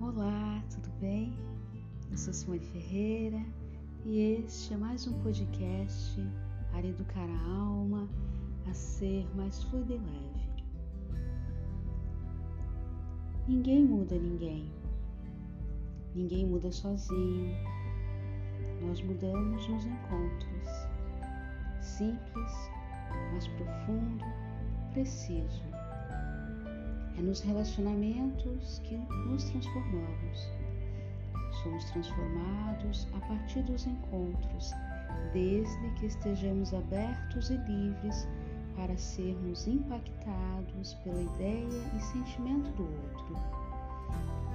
Olá, tudo bem? Eu sou Simone Ferreira e este é mais um podcast para educar a alma a ser mais fluida e leve. Ninguém muda ninguém. Ninguém muda sozinho. Nós mudamos nos encontros. Simples, mas profundo, preciso. É nos relacionamentos que nos transformamos. Somos transformados a partir dos encontros, desde que estejamos abertos e livres para sermos impactados pela ideia e sentimento do outro.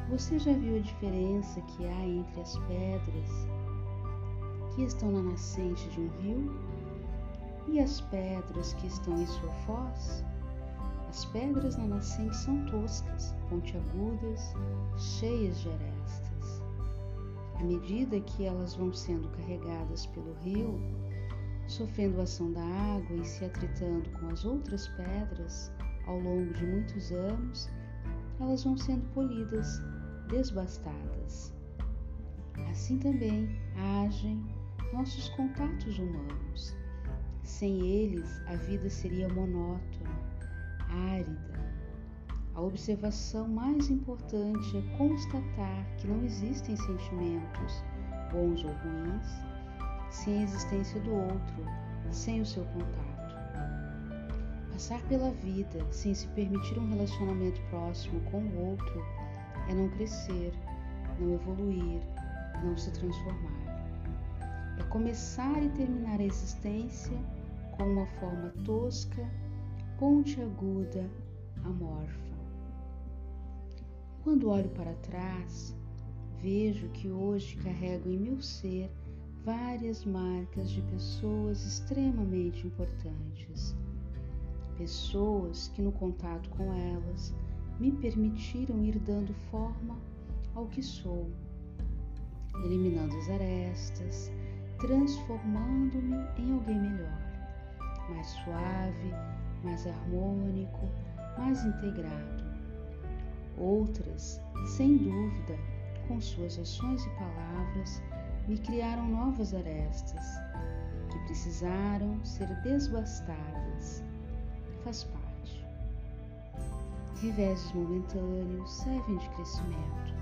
Você já viu a diferença que há entre as pedras que estão na nascente de um rio e as pedras que estão em sua foz? As pedras na nascente são toscas, pontiagudas, cheias de arestas. À medida que elas vão sendo carregadas pelo rio, sofrendo a ação da água e se atritando com as outras pedras ao longo de muitos anos, elas vão sendo polidas, desbastadas. Assim também agem nossos contatos humanos. Sem eles, a vida seria monótona, árida. A observação mais importante é constatar que não existem sentimentos, bons ou ruins, sem a existência do outro, sem o seu contato. Passar pela vida sem se permitir um relacionamento próximo com o outro é não crescer, não evoluir, não se transformar. É começar e terminar a existência com uma forma tosca pontiaguda, amorfa. Quando olho para trás, vejo que hoje carrego em meu ser várias marcas de pessoas extremamente importantes. Pessoas que, no contato com elas, me permitiram ir dando forma ao que sou, eliminando as arestas, transformando-me em alguém melhor, mais suave, mais harmônico, mais integrado. Outras, sem dúvida, com suas ações e palavras, me criaram novas arestas que precisaram ser desbastadas. Faz parte. Reveses momentâneos servem de crescimento.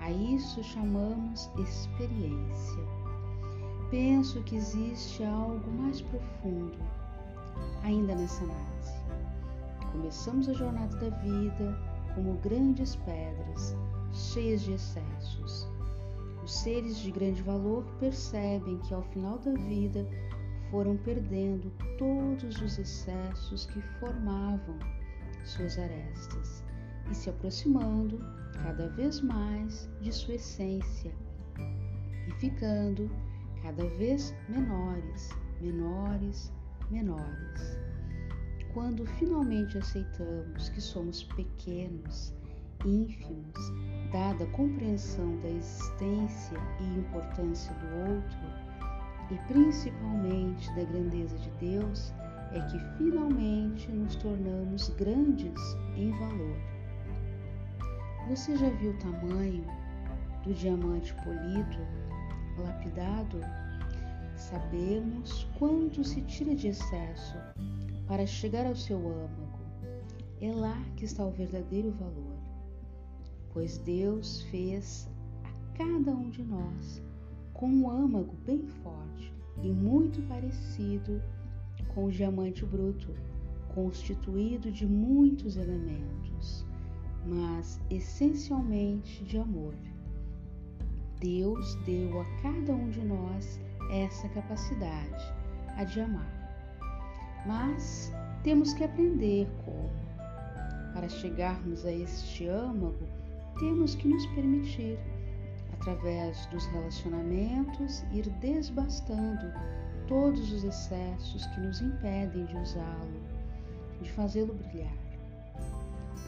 A isso chamamos experiência. Penso que existe algo mais profundo ainda nessa análise. Começamos a jornada da vida como grandes pedras, cheias de excessos. Os seres de grande valor percebem que ao final da vida foram perdendo todos os excessos que formavam suas arestas e se aproximando cada vez mais de sua essência e ficando cada vez menores, menores, menores. Quando finalmente aceitamos que somos pequenos, ínfimos, dada a compreensão da existência e importância do outro, e principalmente da grandeza de Deus, é que finalmente nos tornamos grandes em valor. Você já viu o tamanho do diamante polido, lapidado? Sabemos quanto se tira de excesso para chegar ao seu âmago. É lá que está o verdadeiro valor, pois Deus fez a cada um de nós com um âmago bem forte e muito parecido com o diamante bruto, constituído de muitos elementos, mas essencialmente de amor. Deus deu a cada um de nós essa capacidade, a de amar. Mas temos que aprender como. Para chegarmos a este âmago, temos que nos permitir, através dos relacionamentos, ir desbastando todos os excessos que nos impedem de usá-lo, de fazê-lo brilhar.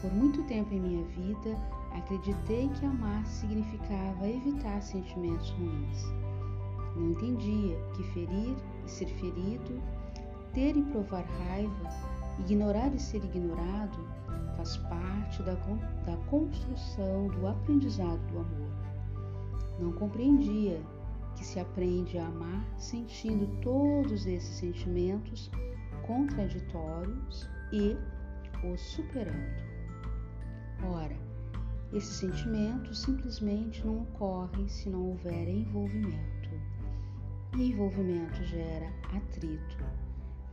Por muito tempo em minha vida, acreditei que amar significava evitar sentimentos ruins. Não entendia que ferir e ser ferido ter e provar raiva Ignorar e ser ignorado faz parte da, da construção do aprendizado do amor. Não compreendia que se aprende a amar sentindo todos esses sentimentos contraditórios e os superando. Ora, esses sentimentos simplesmente não ocorrem se não houver envolvimento. Envolvimento gera atrito.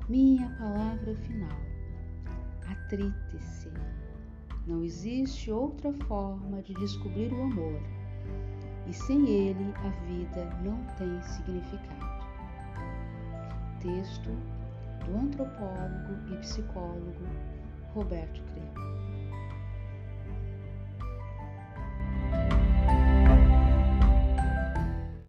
Minha palavra final: atrite-se. Não existe outra forma de descobrir o amor, e sem ele a vida não tem significado. Texto do antropólogo e psicólogo Roberto Cremo.